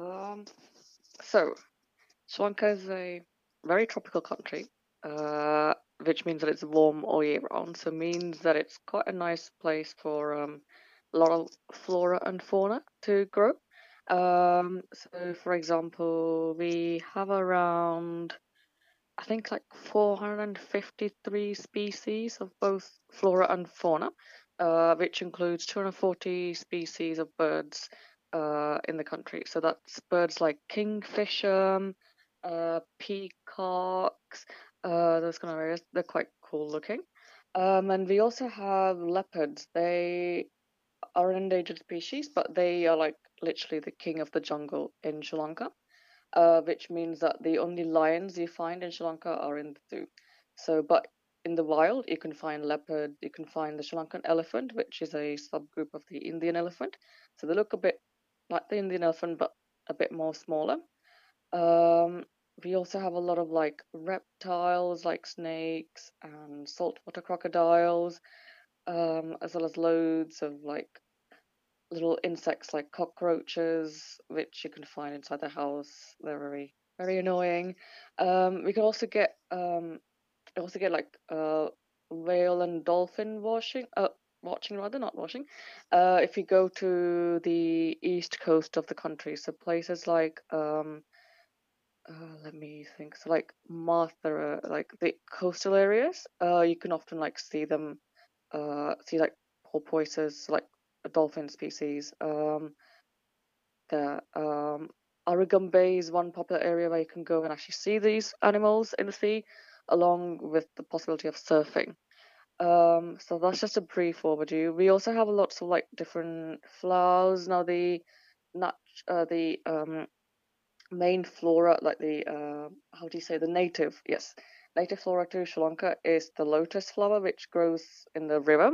Um, so Sri Lanka is a very tropical country, uh, which means that it's warm all year round. So means that it's quite a nice place for um, a lot of flora and fauna to grow. Um, so, for example, we have around I think like 453 species of both flora and fauna, uh, which includes 240 species of birds uh, in the country. So that's birds like kingfisher, uh, peacocks, uh, those kind of areas. They're quite cool looking. Um, and we also have leopards. They are an endangered species, but they are like literally the king of the jungle in Sri Lanka uh, which means that the only lions you find in Sri Lanka are in the zoo. So, but in the wild, you can find leopard, you can find the Sri Lankan elephant, which is a subgroup of the Indian elephant. So they look a bit like the Indian elephant, but a bit more smaller. Um, we also have a lot of like reptiles, like snakes and saltwater crocodiles, um, as well as loads of like little insects like cockroaches, which you can find inside the house. They're very very annoying. Um, we can also get um, also get like uh, whale and dolphin washing. Uh, watching rather not watching uh if you go to the east coast of the country so places like um uh, let me think so like Martha like the coastal areas uh you can often like see them uh see like porpoises like a dolphin species. Um, the um, Bay is one popular area where you can go and actually see these animals in the sea, along with the possibility of surfing. Um, so that's just a brief overview. We also have lots of like different flowers. Now the nat- uh, the um, main flora, like the uh, how do you say the native? Yes, native flora to Sri Lanka is the lotus flower, which grows in the river.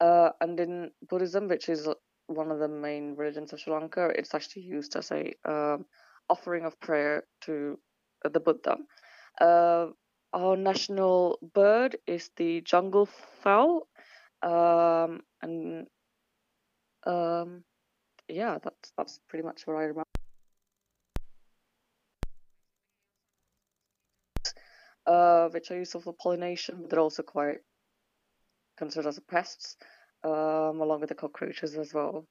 Uh, and in Buddhism, which is one of the main religions of Sri Lanka, it's actually used as a um, offering of prayer to the Buddha. Uh, our national bird is the jungle fowl, um, and um, yeah, that's that's pretty much what I remember. Uh, which are useful for pollination, but they're also quite considered as pests, um, along with the cockroaches as well.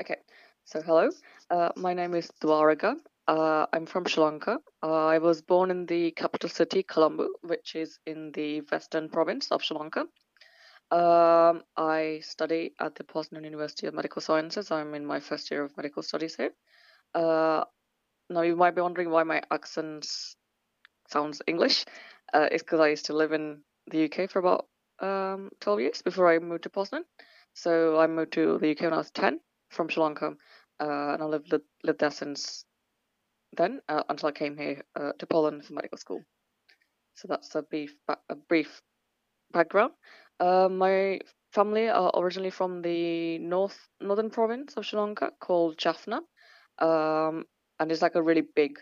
Okay, so hello, uh, my name is Dwaraka. Uh, I'm from Sri Lanka. Uh, I was born in the capital city, Colombo, which is in the western province of Sri Lanka. Um, I study at the Poznan University of Medical Sciences. I'm in my first year of medical studies here. Uh, now, you might be wondering why my accent sounds English. Uh, it's because I used to live in the UK for about um, 12 years before I moved to Poznan. So I moved to the UK when I was 10 from Sri Lanka, uh, and I lived, lived there since then uh, until I came here uh, to Poland for medical school. So that's a brief a brief background. My family are originally from the north northern province of Sri Lanka called Jaffna, um, and it's like a really big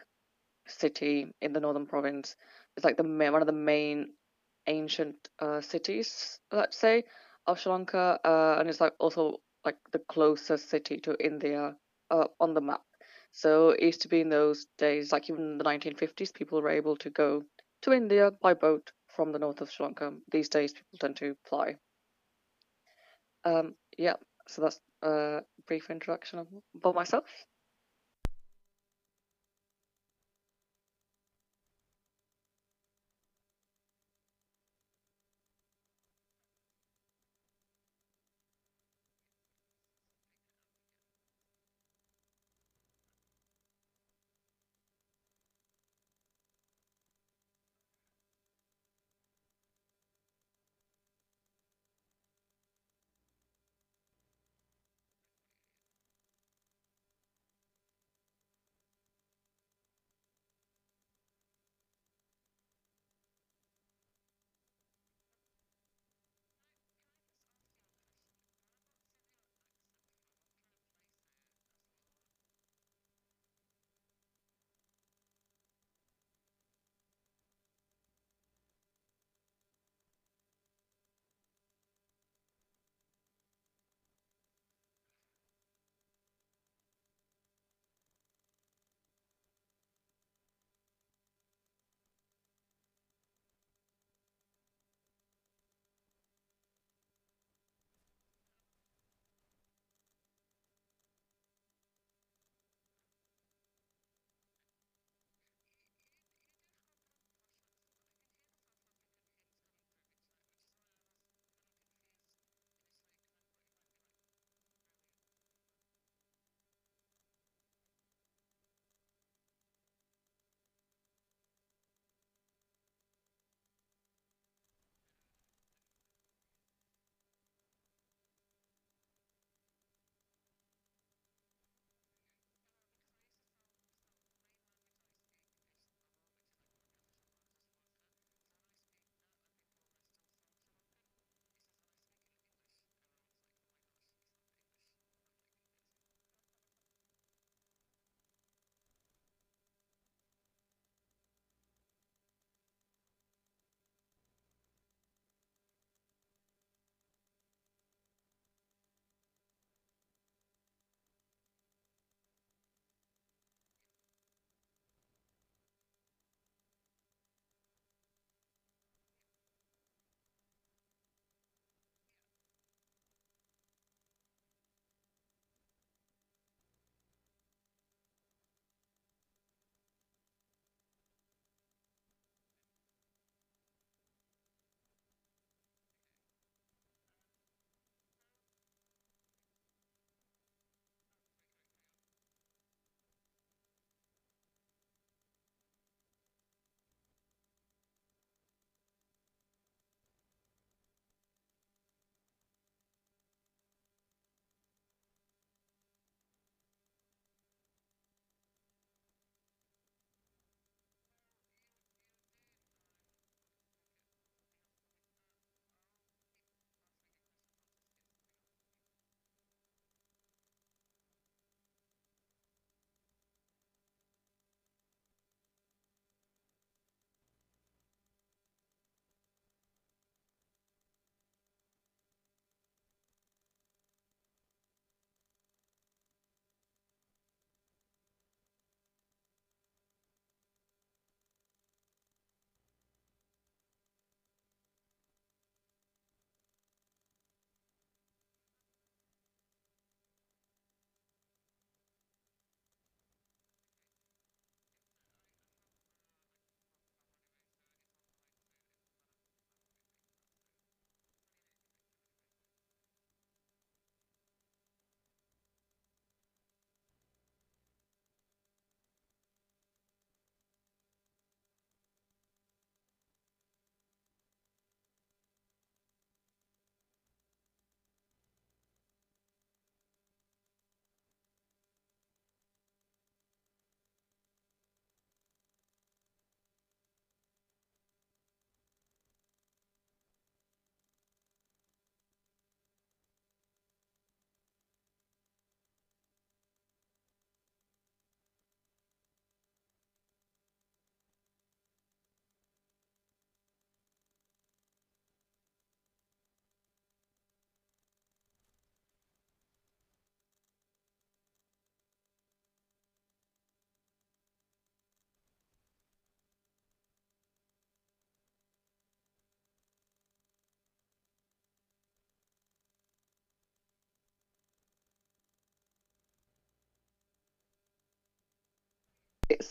city in the northern province. It's like the one of the main ancient uh, cities, let's say, of Sri Lanka, uh, and it's like also like the closest city to India uh, on the map. So it used to be in those days, like even in the 1950s, people were able to go to India by boat from the north of Sri Lanka. These days, people tend to fly. Um, yeah, so that's a brief introduction about myself.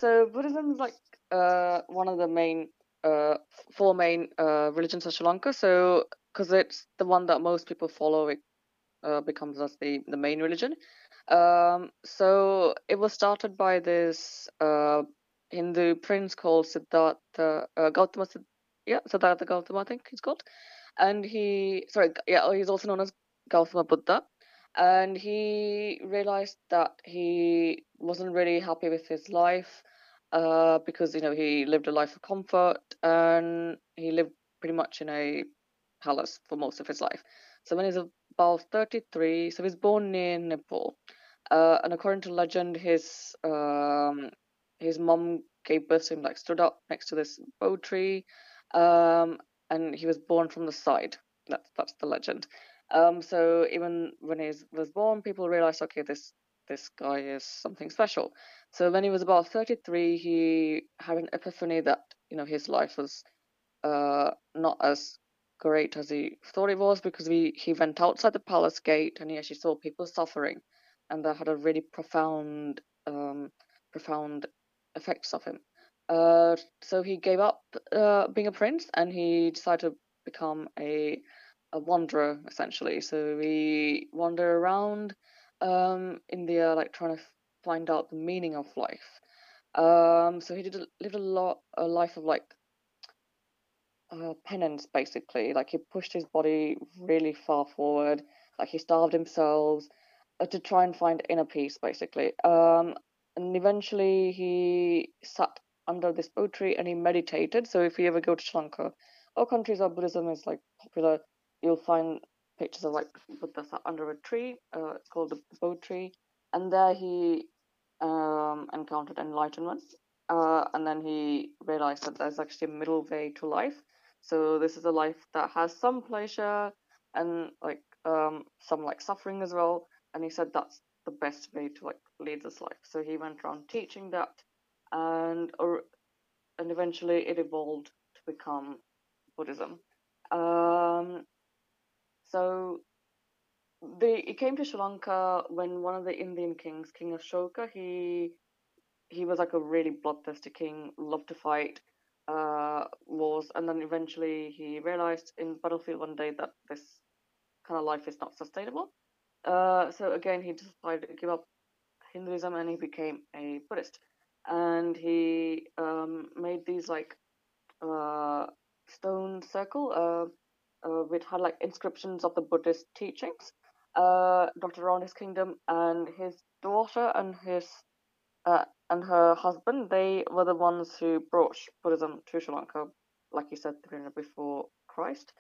So Buddhism is like uh, one of the main uh, four main uh, religions of Sri Lanka. So because it's the one that most people follow, it uh, becomes as the the main religion. Um, so it was started by this uh, Hindu prince called Siddhartha uh, Gautama. Yeah, Siddhartha Gautama, I think he's called, and he sorry, yeah, he's also known as Gautama Buddha. And he realized that he wasn't really happy with his life uh, because you know he lived a life of comfort and he lived pretty much in a palace for most of his life. So when he's about 33, so he's born near Nepal, uh, and according to legend, his um, his mom gave birth to him like stood up next to this Bo tree, um, and he was born from the side. That's that's the legend. Um, so even when he was born, people realized, okay, this this guy is something special. So when he was about 33, he had an epiphany that you know his life was uh, not as great as he thought it was because we he went outside the palace gate and he actually saw people suffering, and that had a really profound um, profound effects of him. Uh, so he gave up uh, being a prince and he decided to become a a wanderer essentially. So we wander around um, India, like trying to find out the meaning of life. Um, so he did a, lived a lot a life of like uh, penance, basically. Like he pushed his body really far forward. Like he starved himself uh, to try and find inner peace, basically. Um, and eventually he sat under this Bo tree and he meditated. So if you ever go to Sri Lanka all countries where Buddhism is like popular, you'll find pictures of like Buddha sat under a tree. Uh, it's called the Bo tree, and there he um, encountered enlightenment. Uh, and then he realized that there's actually a middle way to life. So this is a life that has some pleasure and like um, some like suffering as well. And he said that's the best way to like lead this life. So he went around teaching that, and or and eventually it evolved to become Buddhism. Um, so they it came to Sri Lanka when one of the Indian kings, King Ashoka, he he was like a really bloodthirsty king, loved to fight, uh, wars, and then eventually he realized in battlefield one day that this kind of life is not sustainable. Uh, so again, he decided to give up Hinduism and he became a Buddhist, and he um, made these like uh, stone circle. Uh, which had like inscriptions of the Buddhist teachings uh, dotted around his kingdom, and his daughter and his uh, and her husband they were the ones who brought Buddhism to Sri Lanka, like you said, 300 before Christ,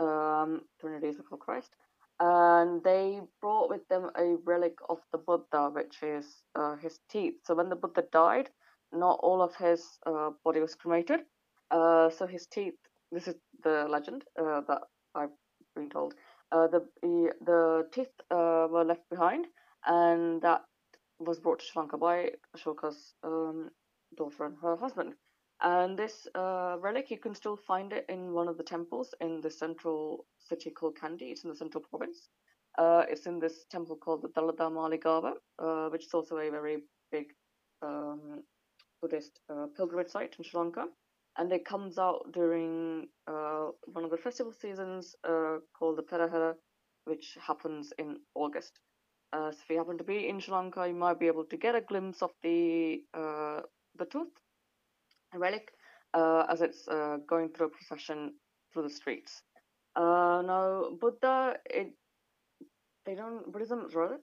um, 300 years before Christ, and they brought with them a relic of the Buddha, which is uh, his teeth. So when the Buddha died, not all of his uh, body was cremated. Uh, so his teeth this is the legend uh, that I've been told. Uh, the, the teeth uh, were left behind, and that was brought to Sri Lanka by Ashoka's um, daughter and her husband. And this uh, relic, you can still find it in one of the temples in the central city called Kandy. It's in the central province. Uh, it's in this temple called the Dalada Maligawa, uh, which is also a very big um, Buddhist pilgrimage site in Sri Lanka and it comes out during uh, one of the festival seasons uh, called the Perahera, which happens in August. Uh, so if you happen to be in Sri Lanka, you might be able to get a glimpse of the uh, the tooth relic uh, as it's uh, going through a procession through the streets. now, Buddha, it they don't Buddhism rather.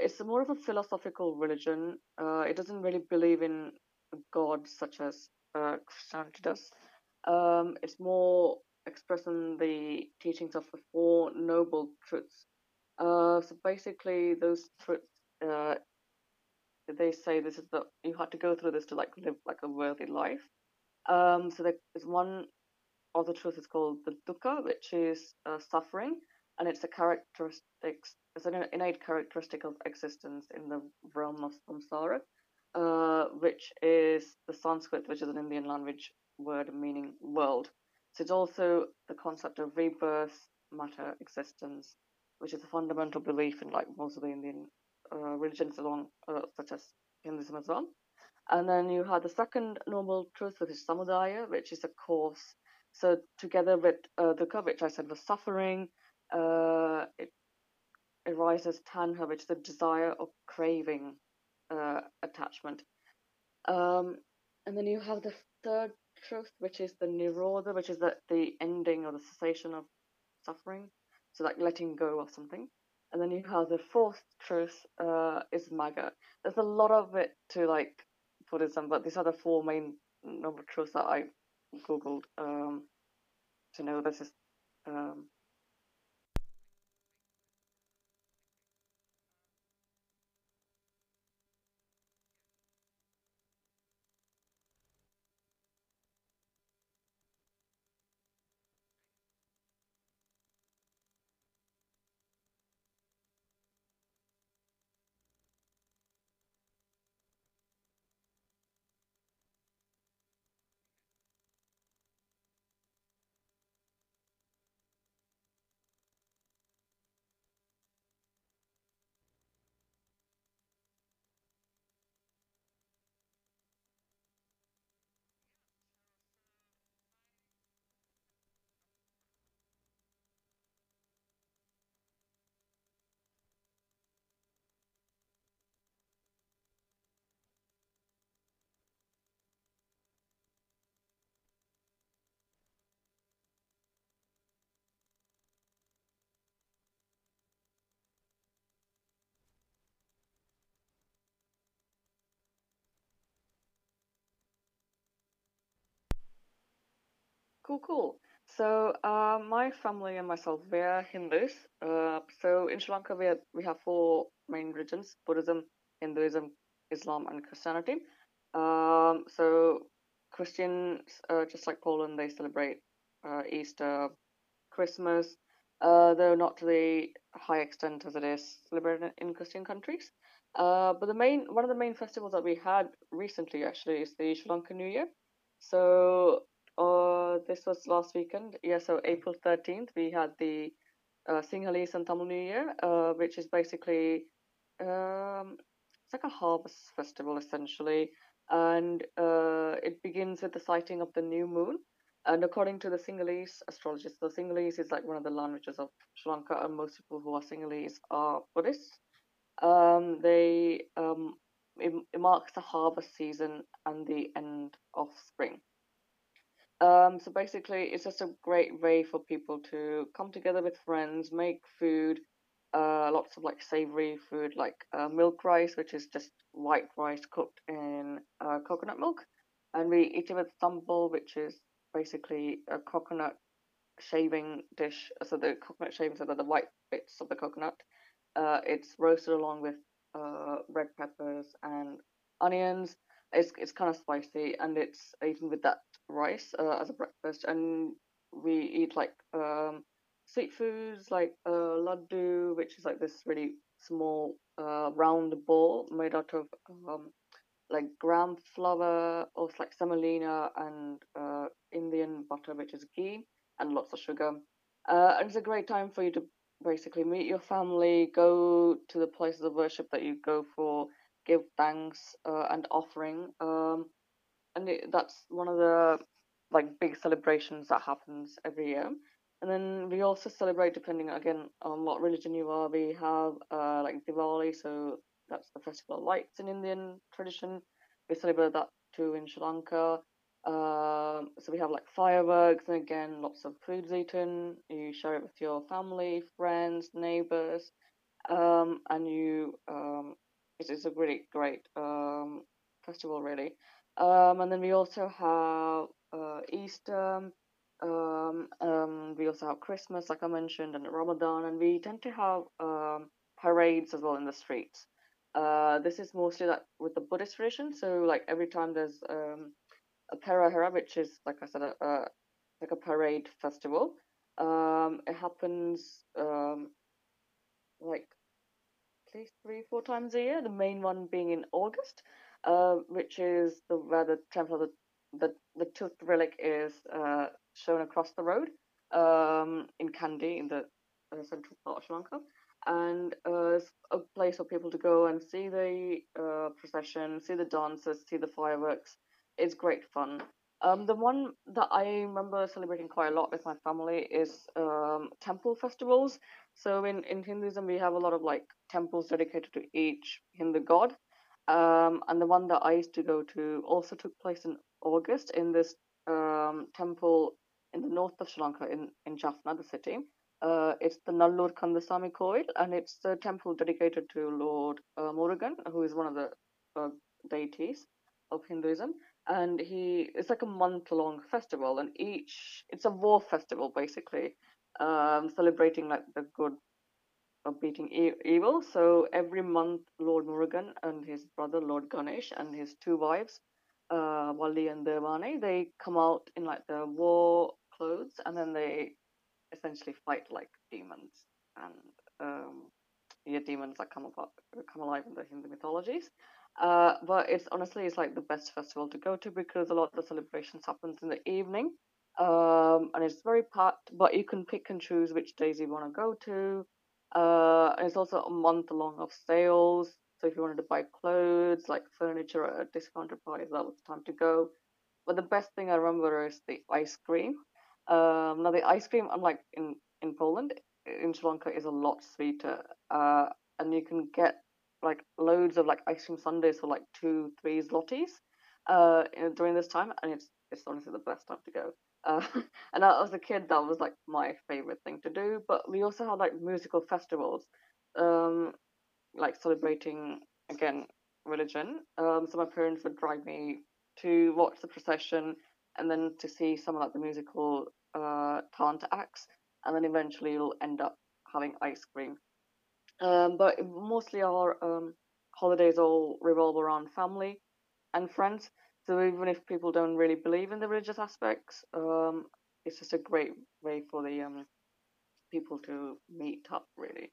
it's more of a philosophical religion. it doesn't really believe in gods such as uh. Um, it's more expressing the teachings of the Four Noble Truths. Uh, so basically, those truths, uh, they say this is the you had to go through this to like live like a worthy life. Um, so there is one other truth is called the dukkha, which is uh, suffering, and it's a characteristic, it's an innate characteristic of existence in the realm of samsara uh, which is the Sanskrit, which is an Indian language word meaning world. So it's also the concept of rebirth, matter, existence, which is a fundamental belief in like most of the Indian uh, religions, along uh, such as Hinduism as well. And then you have the second noble truth, which is samudaya, which is a course. So together with uh, dukkha, which I said was suffering, uh, it arises tanha, which is the desire or craving uh, attachment. Um, and then you have the third truth, which is the nirodha, which is the, the ending or the cessation of suffering. So like letting go of something. And then you have the fourth truth uh, is magga. There's a lot of it to like Buddhism, but these are the four main noble truths that I googled um, to know this is um, Cool, cool. So, uh, my family and myself, we're Hindus. Uh, so in Sri Lanka, we have, we have four main religions: Buddhism, Hinduism, Islam, and Christianity. Um, so Christians, uh, just like Poland, they celebrate uh, Easter, Christmas, uh, though not to the high extent as it is celebrated in Christian countries. Uh, but the main one of the main festivals that we had recently actually is the Sri Lankan New Year. So uh, this was last weekend. Yeah, so April 13th, we had the uh, Sinhalese and Tamil New Year, uh, which is basically um, it's like a harvest festival essentially, and uh, it begins with the sighting of the new moon. And according to the Sinhalese astrologist, the Sinhalese is like one of the languages of Sri Lanka, and most people who are Sinhalese are Buddhists. Um, they um, it, it marks the harvest season and the end of spring. Um, so basically, it's just a great way for people to come together with friends, make food, uh, lots of like savory food, like uh, milk rice, which is just white rice cooked in uh, coconut milk, and we eat it with sambal, which is basically a coconut shaving dish. So the coconut shavings are the white bits of the coconut. Uh, it's roasted along with uh, red peppers and onions. It's it's kind of spicy, and it's eaten with that rice uh, as a breakfast. And we eat like um, sweet foods like uh, laddu, which is like this really small uh, round ball made out of um, like gram flour or like semolina and uh, Indian butter, which is ghee, and lots of sugar. Uh, and it's a great time for you to basically meet your family, go to the places of worship that you go for, give thanks uh, and offering. Um, and it, that's one of the like big celebrations that happens every year. And then we also celebrate, depending again on what religion you are. We have uh, like Diwali, so that's the festival of lights in Indian tradition. We celebrate that too in Sri Lanka. Um, so we have like fireworks, and again, lots of foods eaten. You share it with your family, friends, neighbors, um, and you. Um, it's, it's a really great um, festival, really. Um, and then we also have uh, Easter. Um, um, we also have Christmas, like I mentioned, and Ramadan, and we tend to have um, parades as well in the streets. Uh, this is mostly like with the Buddhist tradition. So like every time there's um, a Perahera, which is like I said, a, a like a parade festival. Um, it happens um, like at least three, four times a year. The main one being in August, uh, which is the where the temple of the the, the tooth relic is uh, shown across the road um, in Kandy in the central part of Sri Lanka. and uh, it's a place for people to go and see the uh, procession, see the dancers, see the fireworks. It's great fun. Um, the one that I remember celebrating quite a lot with my family is um, temple festivals. So in, in Hinduism, we have a lot of like temples dedicated to each Hindu god. Um, and the one that I used to go to also took place in August in this um, temple in the north of Sri Lanka in, in Jaffna, the city. Uh, it's the Nallur Kandasamy Koil, and it's a temple dedicated to Lord uh, Murugan, who is one of the uh, deities of Hinduism. And he it's like a month long festival, and each it's a war festival basically, um, celebrating like the good beating evil. So every month, Lord Murugan and his brother Lord Ganesh and his two wives, uh, Valli and Devani, they come out in like the war clothes, and then they essentially fight like demons and um, yeah, demons that come about come alive in the Hindu mythologies. Uh, but it's honestly it's like the best festival to go to because a lot of the celebrations happens in the evening, um, and it's very packed. But you can pick and choose which days you want to go to. Uh, and it's also a month long of sales. So if you wanted to buy clothes, like furniture at a discounted price, that was the time to go. But the best thing I remember is the ice cream. Um, now the ice cream, unlike in in Poland, in Sri Lanka is a lot sweeter, uh, and you can get like loads of like ice cream sundaes for like two, three zlotys uh, during this time, and it's it's honestly the best time to go. Uh, and as a kid, that was like my favorite thing to do. But we also had like musical festivals, um, like celebrating again religion. Um, so my parents would drive me to watch the procession and then to see some of like the musical uh, talent acts, and then eventually you'll end up having ice cream. Um, but mostly our um, holidays all revolve around family and friends. So even if people don't really believe in the religious aspects, um, it's just a great way for the um, people to meet up, really.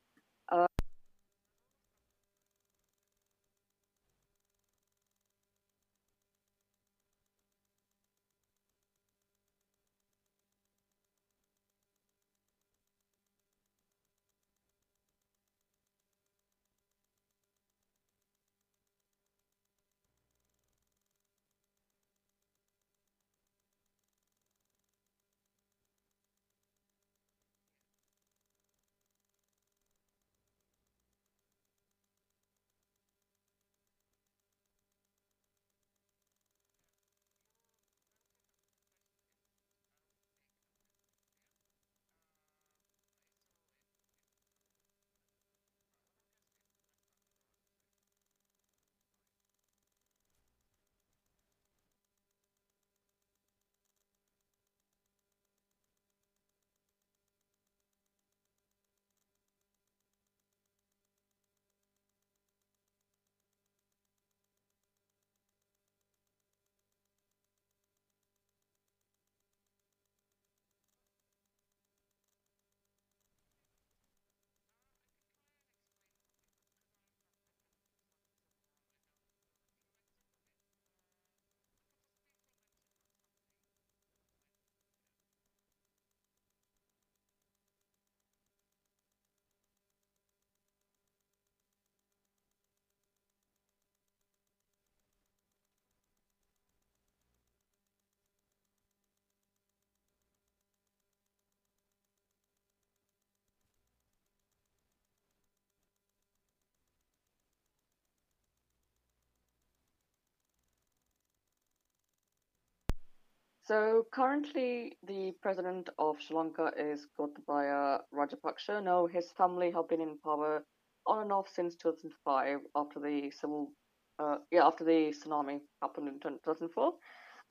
So currently, the president of Sri Lanka is Gotabaya Rajapaksa. Now, his family have been in power on and off since 2005 after the civil, uh, yeah, after the tsunami happened in 2004.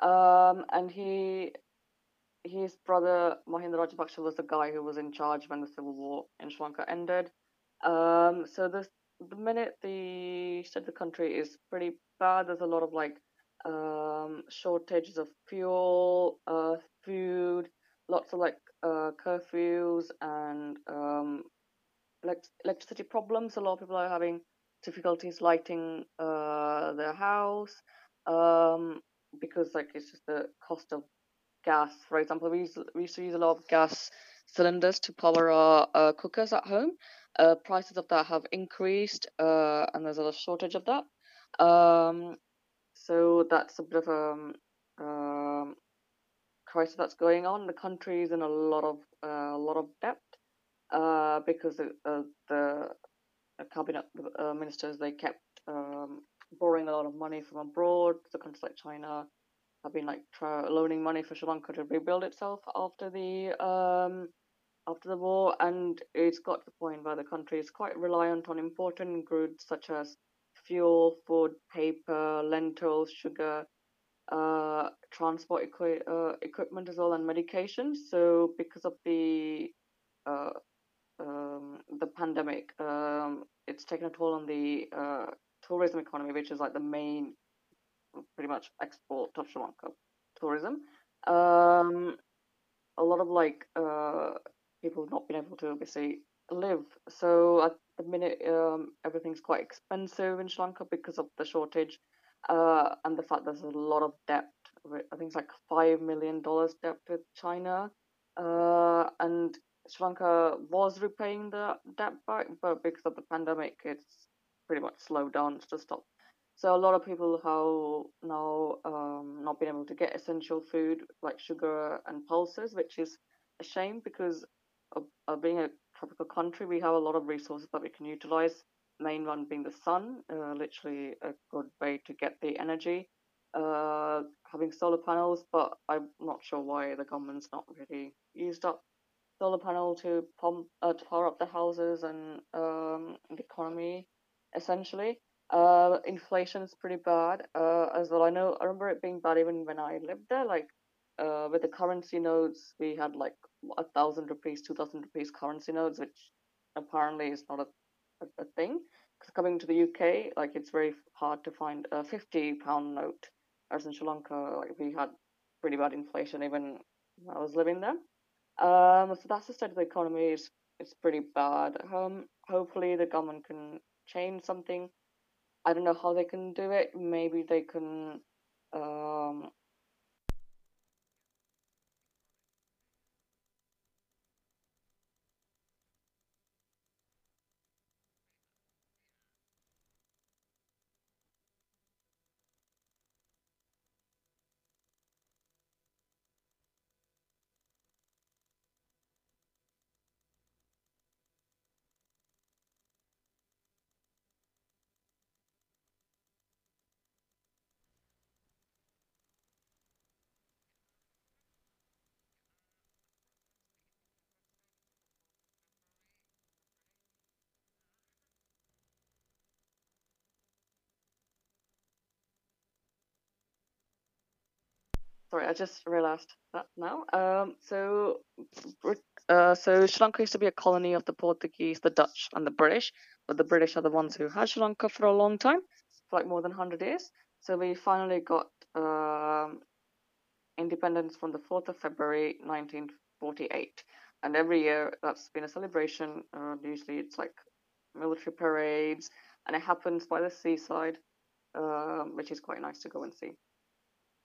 Um, and he, his brother Mahinda Rajapaksa was the guy who was in charge when the civil war in Sri Lanka ended. Um, so the the minute the state of the country is pretty bad, there's a lot of like um, shortages of fuel, uh, food, lots of like uh, curfews and um, elect- electricity problems. A lot of people are having difficulties lighting uh, their house um, because like it's just the cost of gas. For example, we used, to use a lot of gas cylinders to power our uh, cookers at home. uh, prices of that have increased, uh, and there's a shortage of that. Um, so that's a bit of a um, um, crisis that's going on. The country is in a lot of uh, a lot of debt uh, because the, uh, the cabinet uh, ministers they kept um, borrowing a lot of money from abroad. The countries like China have been like loaning money for Sri Lanka to rebuild itself after the um, after the war, and it's got to the point where the country is quite reliant on important goods such as fuel, food, paper, lentils, sugar, uh, transport equi- uh, equipment as well, and medication. So because of the uh, um, the pandemic, um, it's taken a toll on the uh, tourism economy, which is like the main, pretty much export of Sri Lanka tourism. Um, a lot of like uh, people not being able to obviously live. So at the minute, um, everything's quite expensive in Sri Lanka because of the shortage uh, and the fact there's a lot of debt. I think it's like five million dollars debt with China, uh, and Sri Lanka was repaying the debt back, but because of the pandemic, it's pretty much slowed down, it's just. So a lot of people have now um, not been able to get essential food like sugar and pulses, which is a shame because of being a tropical country, we have a lot of resources that we can utilize. Main one being the sun, uh, literally a good way to get the energy. Uh, having solar panels, but I'm not sure why the government's not really used up solar panel to pump uh, to power up the houses and um, the economy, essentially. Uh, inflation is pretty bad uh, as well. I know I remember it being bad even when I lived there. Like uh, with the currency notes, we had like a thousand rupees, two thousand rupees currency notes, which apparently is not a, a, a thing. Because coming to the UK, like it's very hard to find a fifty pound note. Whereas in Sri Lanka, like we had pretty bad inflation even when I was living there. Um, so that's the state of the economy. It's, it's pretty bad. Um, hopefully the government can change something. I don't know how they can do it. Maybe they can um, Sorry, I just realized that now. Um, so, uh, so Sri Lanka used to be a colony of the Portuguese, the Dutch, and the British, but the British are the ones who had Sri Lanka for a long time, for like more than 100 years. So we finally got um, independence from the 4th of February 1948. And every year that's been a celebration. Uh, usually it's like military parades, and it happens by the seaside, uh, which is quite nice to go and see.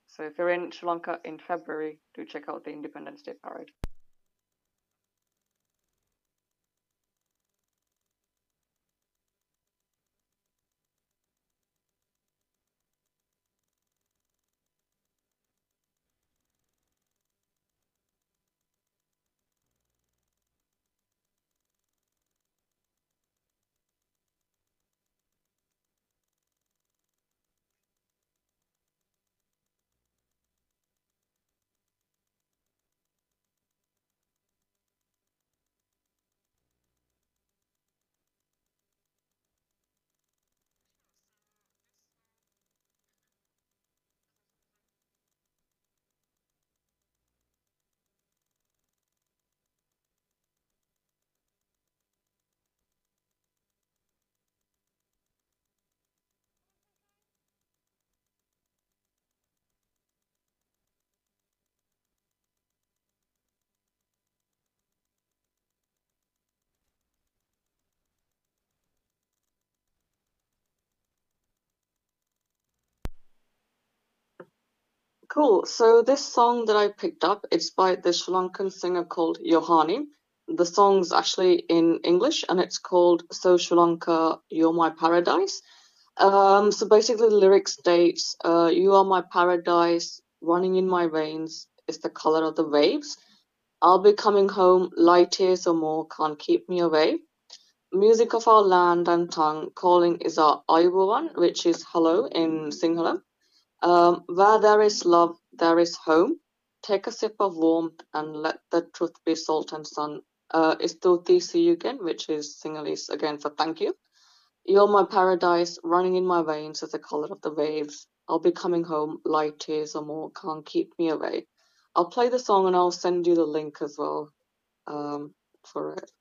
So if you're in Sri Lanka in February, do check out the Independence Day Parade. Cool. So this song that I picked up, it's by the Sri Lankan singer called Yohani. the song's actually in English and it's called So Sri Lanka, You're My Paradise. Um, so basically, the lyric states, uh, You are my paradise, running in my veins is the color of the waves. I'll be coming home, light years or more can't keep me away. Music of our land and tongue, calling is our Ayubowan, which is hello in Sinhala. Um, where there is love, there is home. Take a sip of warmth and let the truth be salt and sun. Uh, is Tuti see you again, which is Sinhalese again for thank you. You're my paradise, running in my veins as the color of the waves. I'll be coming home, light tears or more can't keep me away. I'll play the song and I'll send you the link as well um, for it.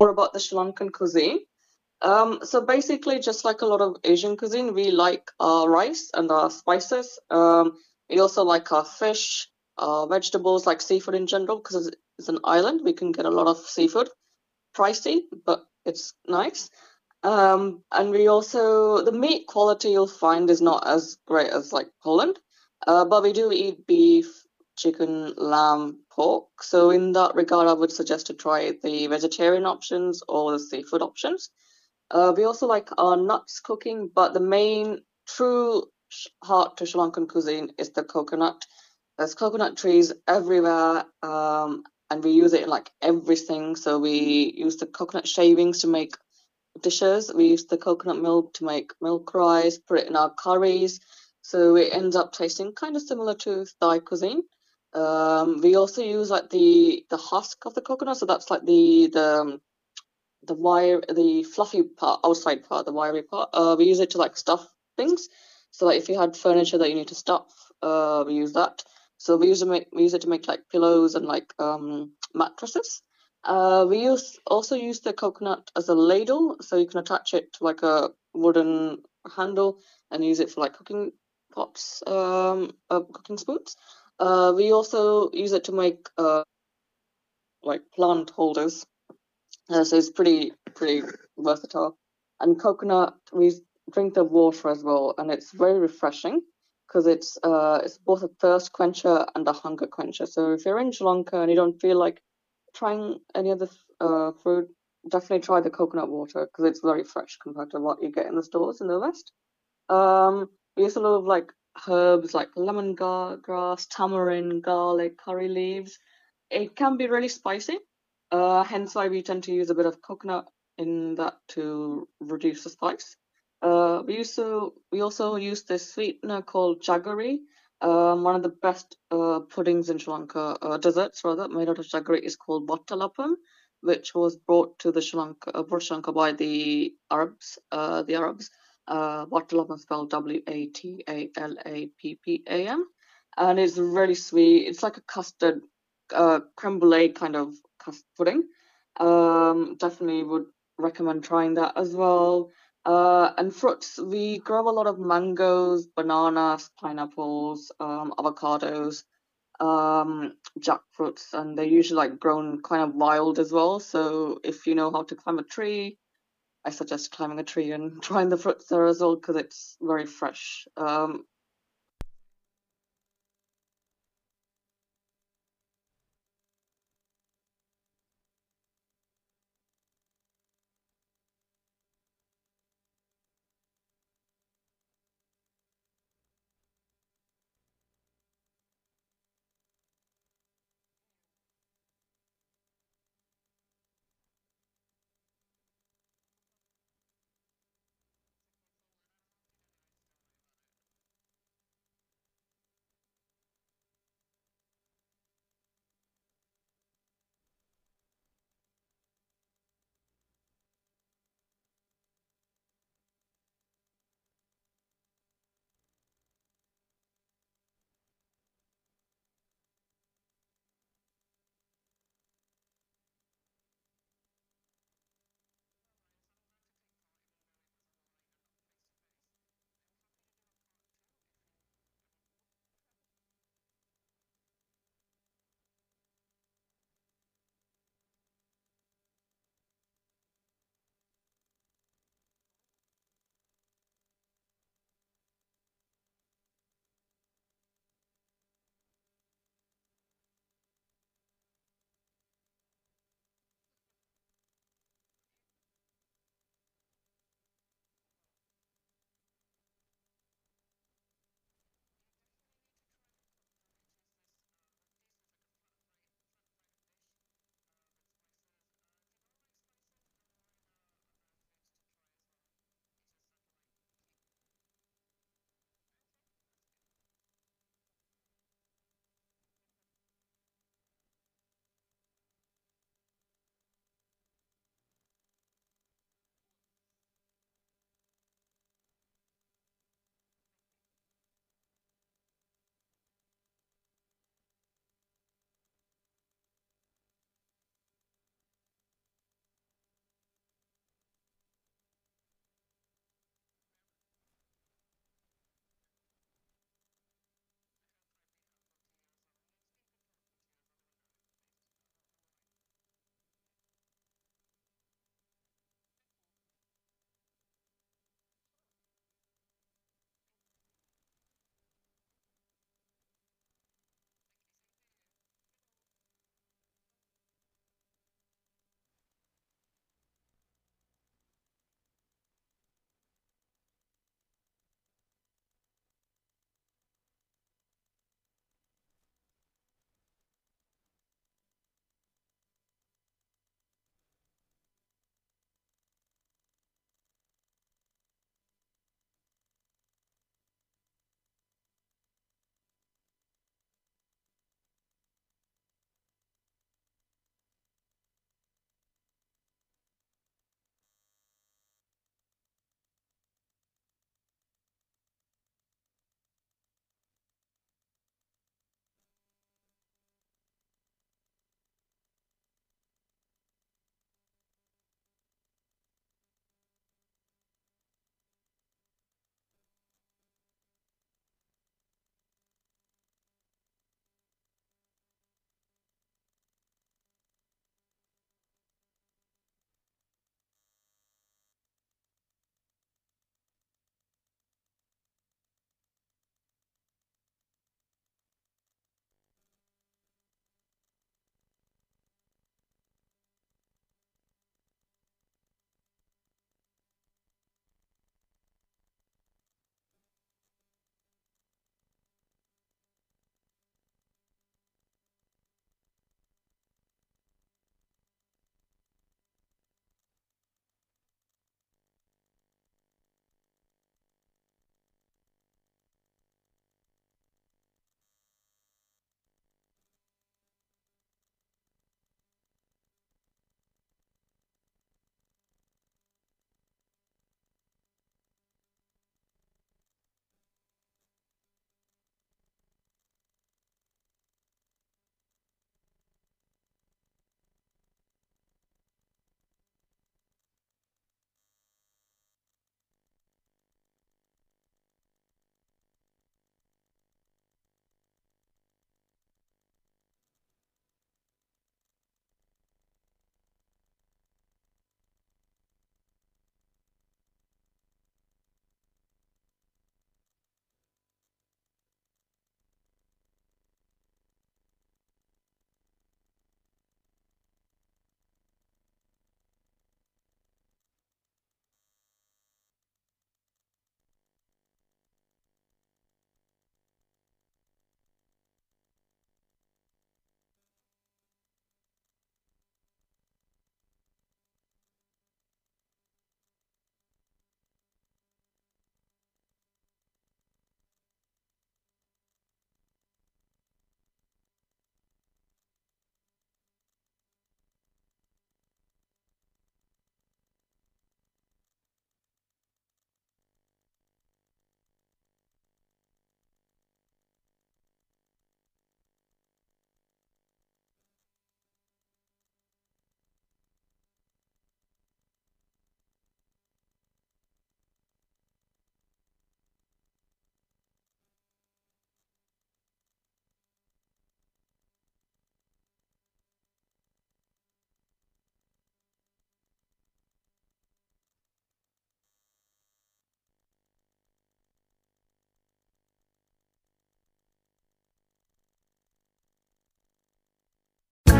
More about the Sri Lankan cuisine. Um, so basically, just like a lot of Asian cuisine, we like our rice and our spices. Um, we also like our fish, our vegetables, like seafood in general, because it's an island. We can get a lot of seafood, pricey, but it's nice. Um, and we also the meat quality you'll find is not as great as like Poland, uh, but we do eat beef, chicken, lamb, pork. So in that regard, I would suggest to try the vegetarian options or the seafood options. Uh, we also like our nuts cooking, but the main true heart to Sri Lankan cuisine is the coconut. There's coconut trees everywhere, um, and we use it in like everything. So we use the coconut shavings to make dishes. We use the coconut milk to make milk rice, put it in our curries. So it ends up tasting kind of similar to Thai cuisine. Um, we also use like the the husk of the coconut, so that's like the the the wire, the fluffy part, outside part, the wiry part. Uh, we use it to like stuff things. So like if you had furniture that you need to stuff, uh, we use that. So we use it make we use it to make like pillows and like um, mattresses. Uh, we use also use the coconut as a ladle, so you can attach it to like a wooden handle and use it for like cooking pots, um, uh, cooking spoons. Uh, we also use it to make uh, like plant holders uh, so it's pretty pretty versatile. And coconut, we drink the water as well, and it's very refreshing because it's uh it's both a thirst quencher and a hunger quencher. So if you're in Sri Lanka and you don't feel like trying any other uh, fruit, definitely try the coconut water because it's very fresh compared to what you get in the stores in the West. Um, we use a lot of like herbs like lemongrass, tamarind, garlic, curry leaves. It can be really spicy, uh, hence why we tend to use a bit of coconut in that to reduce the spice. Uh, we also we also use this sweetener called jaggery. Um, one of the best uh, puddings in Sri Lanka, uh, desserts rather, made out of jaggery is called Watalappam, which was brought to the Sri Lanka, uh, brought Sri Lanka by the Arabs. Uh, the Arabs. Uh, Watalappam spelled W A T A L A P P A M, and it's really sweet. It's like a custard, uh, creme brulee kind of custard pudding. Um, definitely would recommend trying that as well. Uh, and fruits, we grow a lot of mangoes, bananas, pineapples, um, avocados, um, jackfruits, and they're usually like grown kind of wild as well. So if you know how to climb a tree, I suggest climbing a tree and trying the fruits there as well because it's very fresh. Um,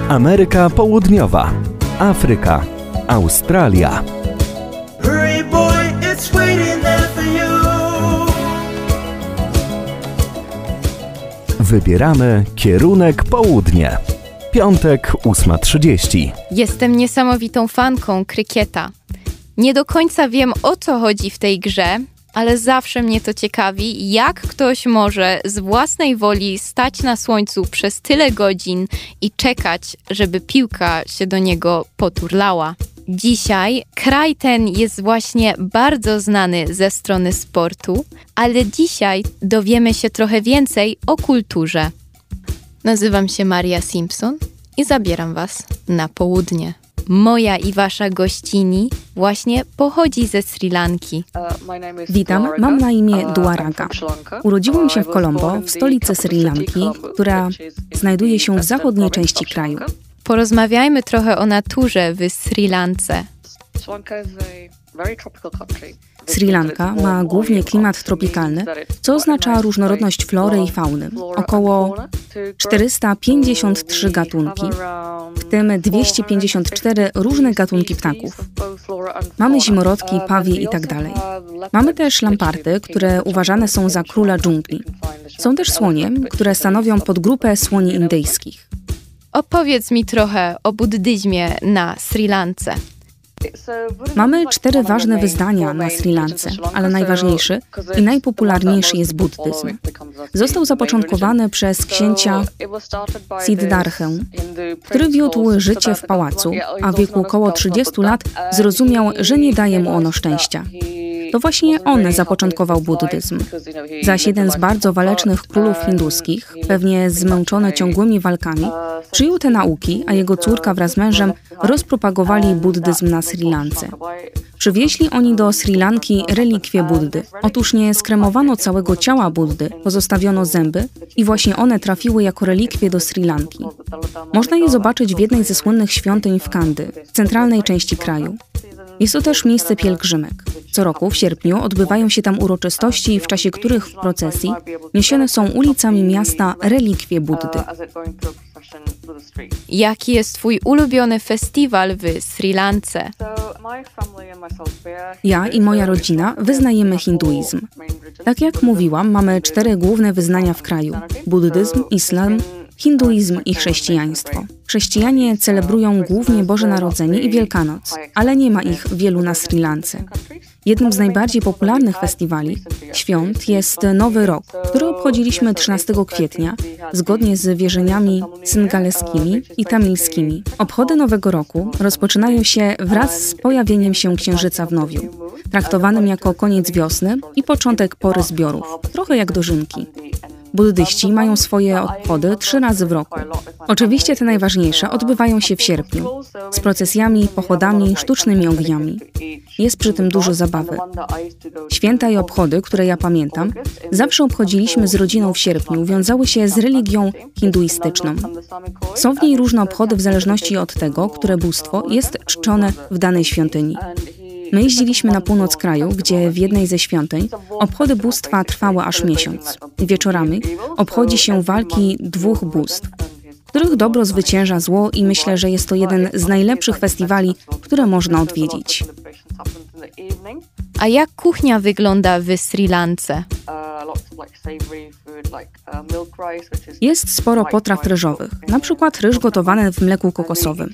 Ameryka Południowa, Afryka, Australia. Wybieramy kierunek południe. Piątek 8.30. Jestem niesamowitą fanką krykieta. Nie do końca wiem o co chodzi w tej grze, ale zawsze mnie to ciekawi, jak ktoś może z własnej woli stać na słońcu przez tyle godzin i czekać, żeby piłka się do niego poturlała. Dzisiaj kraj ten jest właśnie bardzo znany ze strony sportu, ale dzisiaj dowiemy się trochę więcej o kulturze. Nazywam się Maria Simpson i zabieram Was na południe. Moja i wasza gościni właśnie pochodzi ze Sri Lanki. Witam, mam na imię Duaraga. Urodziłam się w Colombo, w stolicy Sri Lanki, która znajduje się w zachodniej części kraju. Porozmawiajmy trochę o naturze w Sri Lance. Sri Lanka ma głównie klimat tropikalny, co oznacza różnorodność flory i fauny. Około 453 gatunki, w tym 254 różne gatunki ptaków. Mamy zimorodki, pawie itd. Tak Mamy też lamparty, które uważane są za króla dżungli. Są też słonie, które stanowią podgrupę słoni indyjskich. Opowiedz mi trochę o buddyzmie na Sri Lance. Mamy cztery ważne wyznania na Sri Lance, ale najważniejszy i najpopularniejszy jest buddyzm. Został zapoczątkowany przez księcia Siddharthę, który wiódł życie w pałacu, a w wieku około 30 lat zrozumiał, że nie daje mu ono szczęścia. To właśnie on zapoczątkował buddyzm. Zaś jeden z bardzo walecznych królów hinduskich, pewnie zmęczony ciągłymi walkami, przyjął te nauki, a jego córka wraz z mężem rozpropagowali buddyzm na Sri Lance. Przywieźli oni do Sri Lanki relikwie Buddy. Otóż nie skremowano całego ciała Buddy, pozostawiono zęby i właśnie one trafiły jako relikwie do Sri Lanki. Można je zobaczyć w jednej ze słynnych świątyń w Kandy, w centralnej części kraju. Jest to też miejsce pielgrzymek. Co roku w sierpniu odbywają się tam uroczystości, w czasie których w procesji niesione są ulicami miasta relikwie Buddy. Jaki jest Twój ulubiony festiwal w Sri Lance? Ja i moja rodzina wyznajemy hinduizm. Tak jak mówiłam, mamy cztery główne wyznania w kraju: buddyzm, islam, hinduizm i chrześcijaństwo. Chrześcijanie celebrują głównie Boże Narodzenie i Wielkanoc, ale nie ma ich wielu na Sri Lance. Jednym z najbardziej popularnych festiwali, świąt, jest Nowy Rok, który obchodziliśmy 13 kwietnia, zgodnie z wierzeniami syngaleskimi i tamilskimi. Obchody Nowego Roku rozpoczynają się wraz z pojawieniem się Księżyca w Nowiu, traktowanym jako koniec wiosny i początek pory zbiorów, trochę jak dożynki. Buddyści mają swoje obchody trzy razy w roku. Oczywiście te najważniejsze odbywają się w sierpniu, z procesjami, pochodami, sztucznymi ogniami. Jest przy tym dużo zabawy. Święta i obchody, które ja pamiętam, zawsze obchodziliśmy z rodziną w sierpniu, wiązały się z religią hinduistyczną. Są w niej różne obchody w zależności od tego, które bóstwo jest czczone w danej świątyni. My jeździliśmy na północ kraju, gdzie w jednej ze świątyń obchody bóstwa trwały aż miesiąc. Wieczorami obchodzi się walki dwóch bóstw, których dobro zwycięża zło i myślę, że jest to jeden z najlepszych festiwali, które można odwiedzić. A jak kuchnia wygląda w Sri Lance? Jest sporo potraw ryżowych, na przykład ryż gotowany w mleku kokosowym.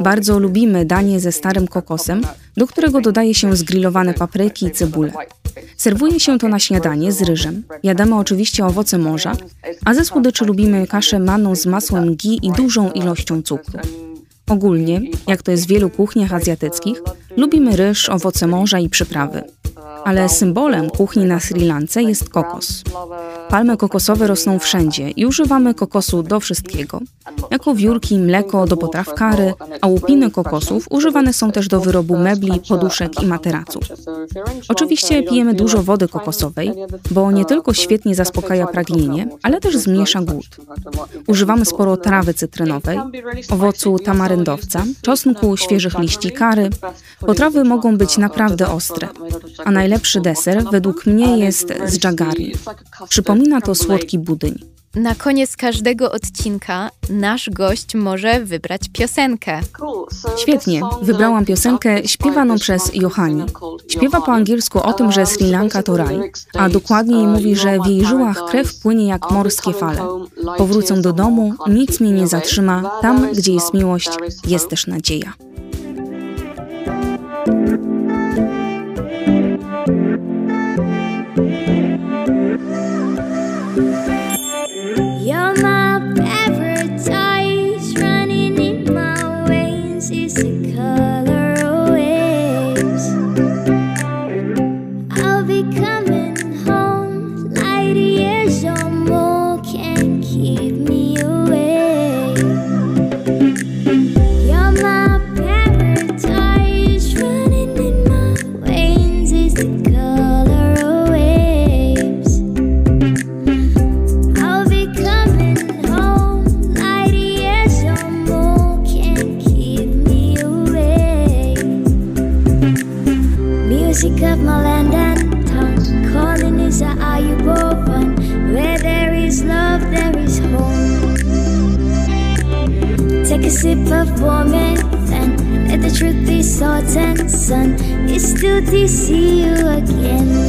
Bardzo lubimy danie ze starym kokosem, do którego dodaje się zgrillowane papryki i cebulę. Serwuje się to na śniadanie z ryżem. Jadamy oczywiście owoce morza, a ze słodyczy lubimy kaszę manną z masłem ghee i dużą ilością cukru. Ogólnie, jak to jest w wielu kuchniach azjatyckich, lubimy ryż, owoce morza i przyprawy ale symbolem kuchni na Sri Lance jest kokos. Palmy kokosowe rosną wszędzie i używamy kokosu do wszystkiego. Jako wiórki, mleko do potraw kary, a łupiny kokosów używane są też do wyrobu mebli, poduszek i materaców. Oczywiście pijemy dużo wody kokosowej, bo nie tylko świetnie zaspokaja pragnienie, ale też zmniejsza głód. Używamy sporo trawy cytrynowej, owocu tamaryndowca, czosnku, świeżych liści kary. Potrawy mogą być naprawdę ostre, a najlepszy deser według mnie jest z jagari. Przypomina Przypomina to słodki budyń. Na koniec każdego odcinka nasz gość może wybrać piosenkę. Świetnie, wybrałam piosenkę śpiewaną przez Johani. Śpiewa po angielsku o tym, że Sri Lanka to raj, a dokładniej mówi, że w jej żyłach krew płynie jak morskie fale. Powrócę do domu, nic mnie nie zatrzyma, tam gdzie jest miłość, jest też nadzieja. Thank you. to see you again.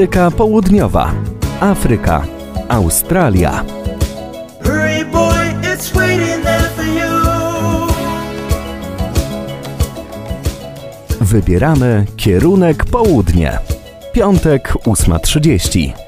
Ameryka Południowa, Afryka, Australia. Wybieramy kierunek południe. Piątek 8.30.